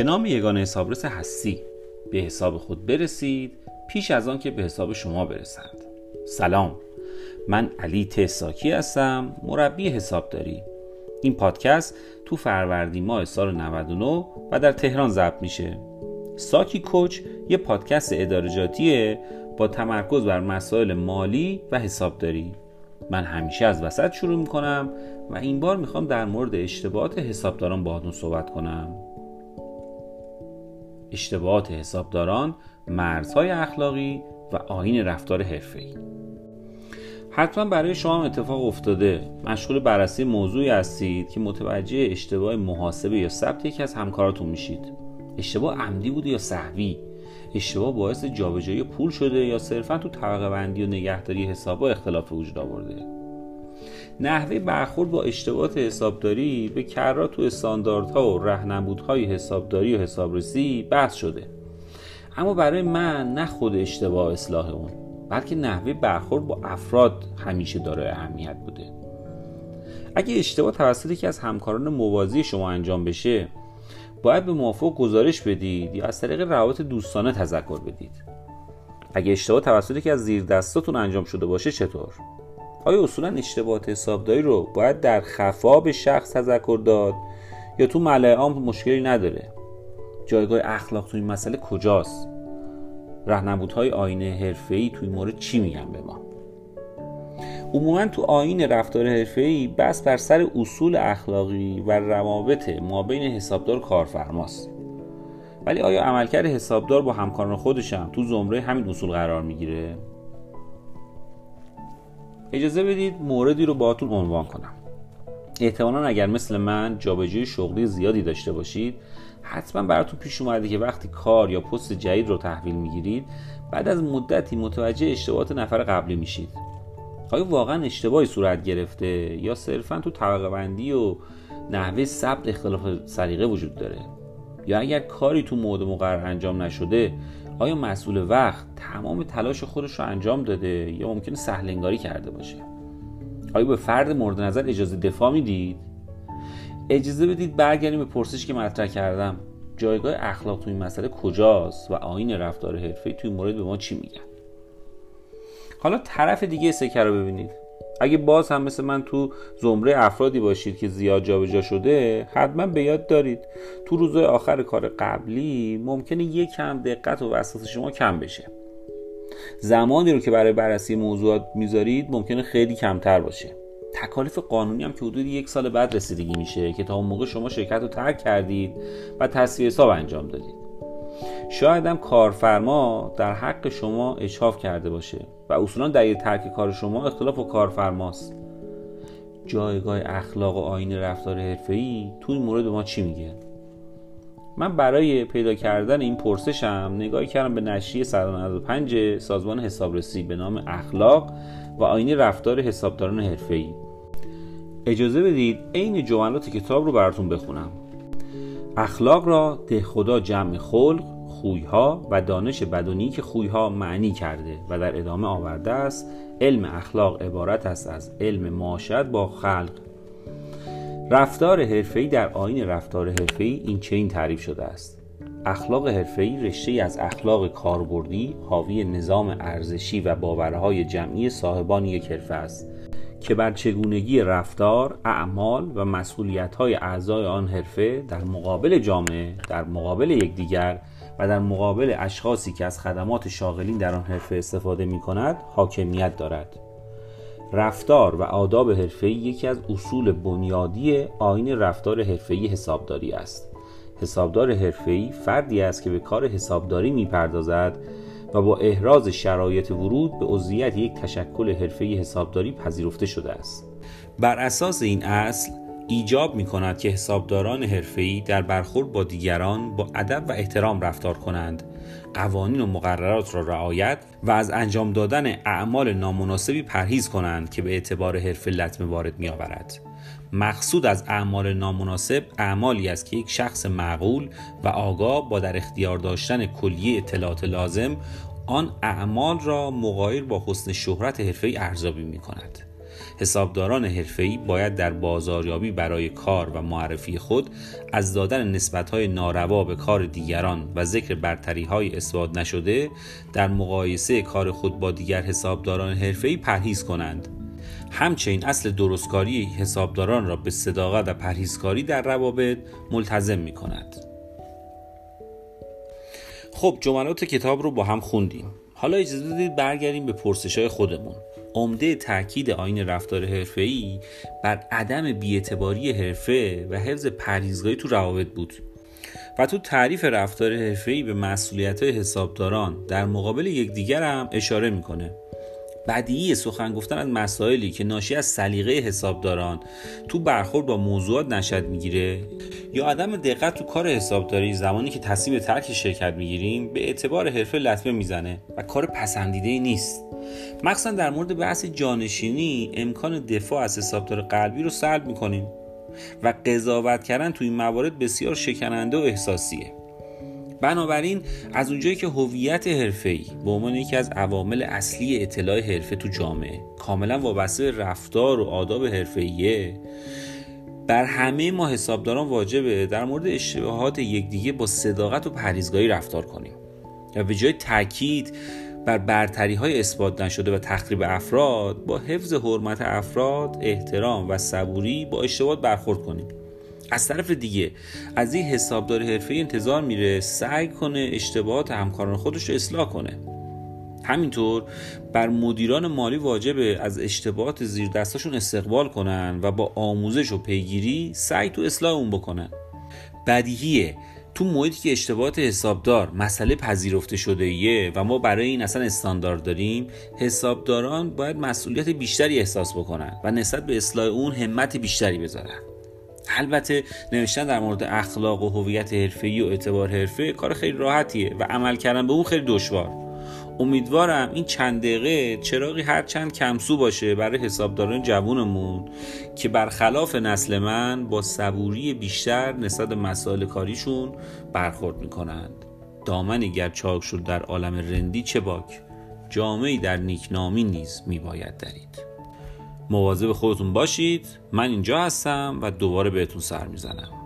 به نام یگانه حسابرس هستی. به حساب خود برسید پیش از آن که به حساب شما برسند. سلام. من علی تساکی هستم مربی حسابداری. این پادکست تو فروردین ماه سال 99 و در تهران ضبط میشه. ساکی کوچ یه پادکست ادارجاتیه با تمرکز بر مسائل مالی و حسابداری. من همیشه از وسط شروع می‌کنم و این بار می‌خوام در مورد اشتباهات حسابداران باهاتون صحبت کنم. اشتباهات حسابداران مرزهای اخلاقی و آین رفتار حرفه‌ای. حتما برای شما هم اتفاق افتاده. مشغول بررسی موضوعی هستید که متوجه اشتباه محاسبه یا ثبت یکی از همکاراتون میشید. اشتباه عمدی بوده یا صحوی؟ اشتباه باعث جابجایی پول شده یا صرفا تو طبقه بندی و نگهداری حسابا اختلاف وجود آورده؟ نحوه برخورد با اشتباهات حسابداری به کرات تو استانداردها و رهنمودهای حسابداری و حسابرسی بحث شده. اما برای من نه خود اشتباه اصلاح اون بلکه نحوه برخورد با افراد همیشه داره اهمیت بوده. اگه اشتباه توسط یکی از همکاران موازی شما انجام بشه باید به موافق گزارش بدید یا از طریق روابط دوستانه تذکر بدید. اگه اشتباه توسط یکی از زیر دستاتون انجام شده باشه چطور؟ آیا اصولا اشتباهات حسابداری رو باید در خفا به شخص تذکر داد یا تو ملعه عام مشکلی نداره؟ جایگاه اخلاق تو این مسئله کجاست؟ رهنمودهای آینه حرفه‌ای توی مورد چی میگن به ما؟ عموما تو آین رفتار حرفه‌ای بس بر سر اصول اخلاقی و روابط ما بین حسابدار و کارفرماست. ولی آیا عملکرد حسابدار با همکاران خودش هم تو زمره همین اصول قرار می‌گیره؟ اجازه بدید موردی رو باهاتون عنوان کنم. احتمالا اگر مثل من جابجایی شغلی زیادی داشته باشید حتما براتون پیش اومده که وقتی کار یا پست جدید رو تحویل می‌گیرید بعد از مدتی متوجه اشتباهات نفر قبلی میشید. آیا واقعا اشتباهی صورت گرفته یا صرفا تو طبقه بندی و نحوه ثبت اختلاف سلیقه وجود داره؟ یا اگر کاری تو موعد مقرر انجام نشده آیا مسئول وقت تمام تلاش خودش رو انجام داده یا ممکنه سهلنگاری کرده باشه؟ آیا به فرد مورد نظر اجازه دفاع می‌دید؟ اجازه بدید برگردیم به پرسش که مطرح کردم. جایگاه اخلاق تو این مسئله کجاست و آین رفتار حرفه‌ای توی مورد به ما چی میگن؟ حالا طرف دیگه سکه رو ببینید. اگه باز هم مثل من تو زمره افرادی باشید که زیاد جابجا شده حتما به یاد دارید. تو روزهای آخر کار قبلی ممکنه یک کم دقت و وسواس شما کم بشه. زمانی رو که برای بررسی موضوعات می‌ذارید ممکنه خیلی کمتر باشه. تکالیف قانونی هم که حدود یک سال بعد رسیدگی میشه که تا اون موقع شما شرکت رو ترک کردید و تصفیه حساب انجام دادید. شاید هم کارفرما در حق شما اچاف کرده باشه و اصولا دلیل ترک کار شما اختلاف و کارفرماست. جایگاه اخلاق و آین رفتار حرفه‌ای تو این مورد ما چی میگه؟ من برای پیدا کردن این پرسشم نگاهی کردم به نشریه 195 سازمان حسابرسی به نام اخلاق و آین رفتار حسابداران حرفه‌ای. اجازه بدید عین جملات کتاب رو براتون بخونم. اخلاق را خدا جمع خلق خویها و دانش بدونی که خویها معنی کرده و در ادامه آورده است علم اخلاق عبارت است از علم معاشرت با خلق. رفتار حرفه‌ای در آین رفتار حرفه‌ای این چنین تعریف شده است. اخلاق حرفه‌ای رشته از اخلاق کاربردی حاوی نظام ارزشی و باورهای جمعی صاحبان یک حرفه است. که بر چگونگی رفتار، اعمال و مسئولیت‌های اعضای آن حرفه در مقابل جامعه، در مقابل یکدیگر و در مقابل اشخاصی که از خدمات شاغلین در آن حرفه استفاده می کند حاکمیت دارد. رفتار و آداب حرفه‌ای یکی از اصول بنیادی آین رفتار حرفه‌ای حسابداری است. حسابدار حرفه‌ای فردی است که به کار حسابداری می‌پردازد و با احراز شرایط ورود به عضویت یک تشکل حرفه‌ای حسابداری پذیرفته شده است بر اساس این اصل ایجاب می کند که حسابداران حرفه‌ای در برخورد با دیگران با ادب و احترام رفتار کنند قوانین و مقررات را رعایت و از انجام دادن اعمال نامناسبی پرهیز کنند که به اعتبار حرفه لطمه وارد می آورد. مقصود از اعمال نامناسب اعمالی است که یک شخص معقول و آگاه با در اختیار داشتن کلیه اطلاعات لازم آن اعمال را مغایر با حسن شهرت حرفه ارزیابی می کند حسابداران حرفه‌ای باید در بازاریابی برای کار و معرفی خود از دادن نسبت‌های ناروا به کار دیگران و ذکر برتری‌های اثبات نشده در مقایسه کار خود با دیگر حسابداران حرفه‌ای پرهیز کنند. همچنین اصل درستکاری حسابداران را به صداقت و پرهیزکاری در روابط ملتزم می کند. خب جملات کتاب رو با هم خوندیم. حالا اجازه بدید برگردیم به پرسش های خودمون. عمده تاکید آین رفتار حرفه‌ای بر عدم بیاعتباری حرفه و حفظ پرهیزگاهی تو روابط بود و تو تعریف رفتار حرفه‌ای به مسئولیت حسابداران در مقابل یکدیگر هم اشاره می‌کنه. بدیهی سخن گفتن از مسائلی که ناشی از سلیقه حسابداران تو برخورد با موضوعات نشد می‌گیره. یا عدم دقت تو کار حسابداری زمانی که تصمیم ترک شرکت می‌گیریم به اعتبار حرفه لطمه می‌زنه و کار پسندیده نیست. مخصوصا در مورد بحث جانشینی امکان دفاع از حسابدار قلبی رو سلب می‌کنیم و قضاوت کردن تو این موارد بسیار شکننده و احساسیه. بنابراین از اونجایی که هویت حرفه‌ای به عنوان یکی از عوامل اصلی اطلاع حرفه تو جامعه کاملا وابسته رفتار و آداب حرفه‌ایه بر همه ما حسابداران واجبه در مورد اشتباهات یکدیگه با صداقت و پریزگاهی رفتار کنیم و به جای تاکید بر برتری های اثبات نشده و تخریب افراد با حفظ حرمت افراد احترام و صبوری با اشتباهات برخورد کنیم. از طرف دیگه از این حسابدار حرفه انتظار میره سعی کنه اشتباهات همکاران خودش رو اصلاح کنه. همینطور بر مدیران مالی واجبه از اشتباهات زیر دستاشون استقبال کنن و با آموزش و پیگیری سعی تو اصلاح اون بکنن. بدیهیه. تو محیطی که اشتباهات حسابدار مسئله پذیرفته شده ایه و ما برای این اصلا استاندارد داریم حسابداران باید مسئولیت بیشتری احساس بکنن و نسبت به اصلاح اون همت بیشتری بذارن. البته نوشتن در مورد اخلاق و هویت حرفه‌ای و اعتبار حرفه کار خیلی راحتیه و عمل کردن به اون خیلی دشوار. امیدوارم این چند دقیقه چراغی هر چند کمسو باشه برای حسابداران جوونمون که برخلاف نسل من با صبوری بیشتر نسبت مسائل کاریشون برخورد می‌کنند. دامنی گر چاک شد در عالم رندی چه باک؟ جامعی در نیکنامی نیز میباید درید. مواظب خودتون باشید. من اینجا هستم و دوباره بهتون سر می‌زنم.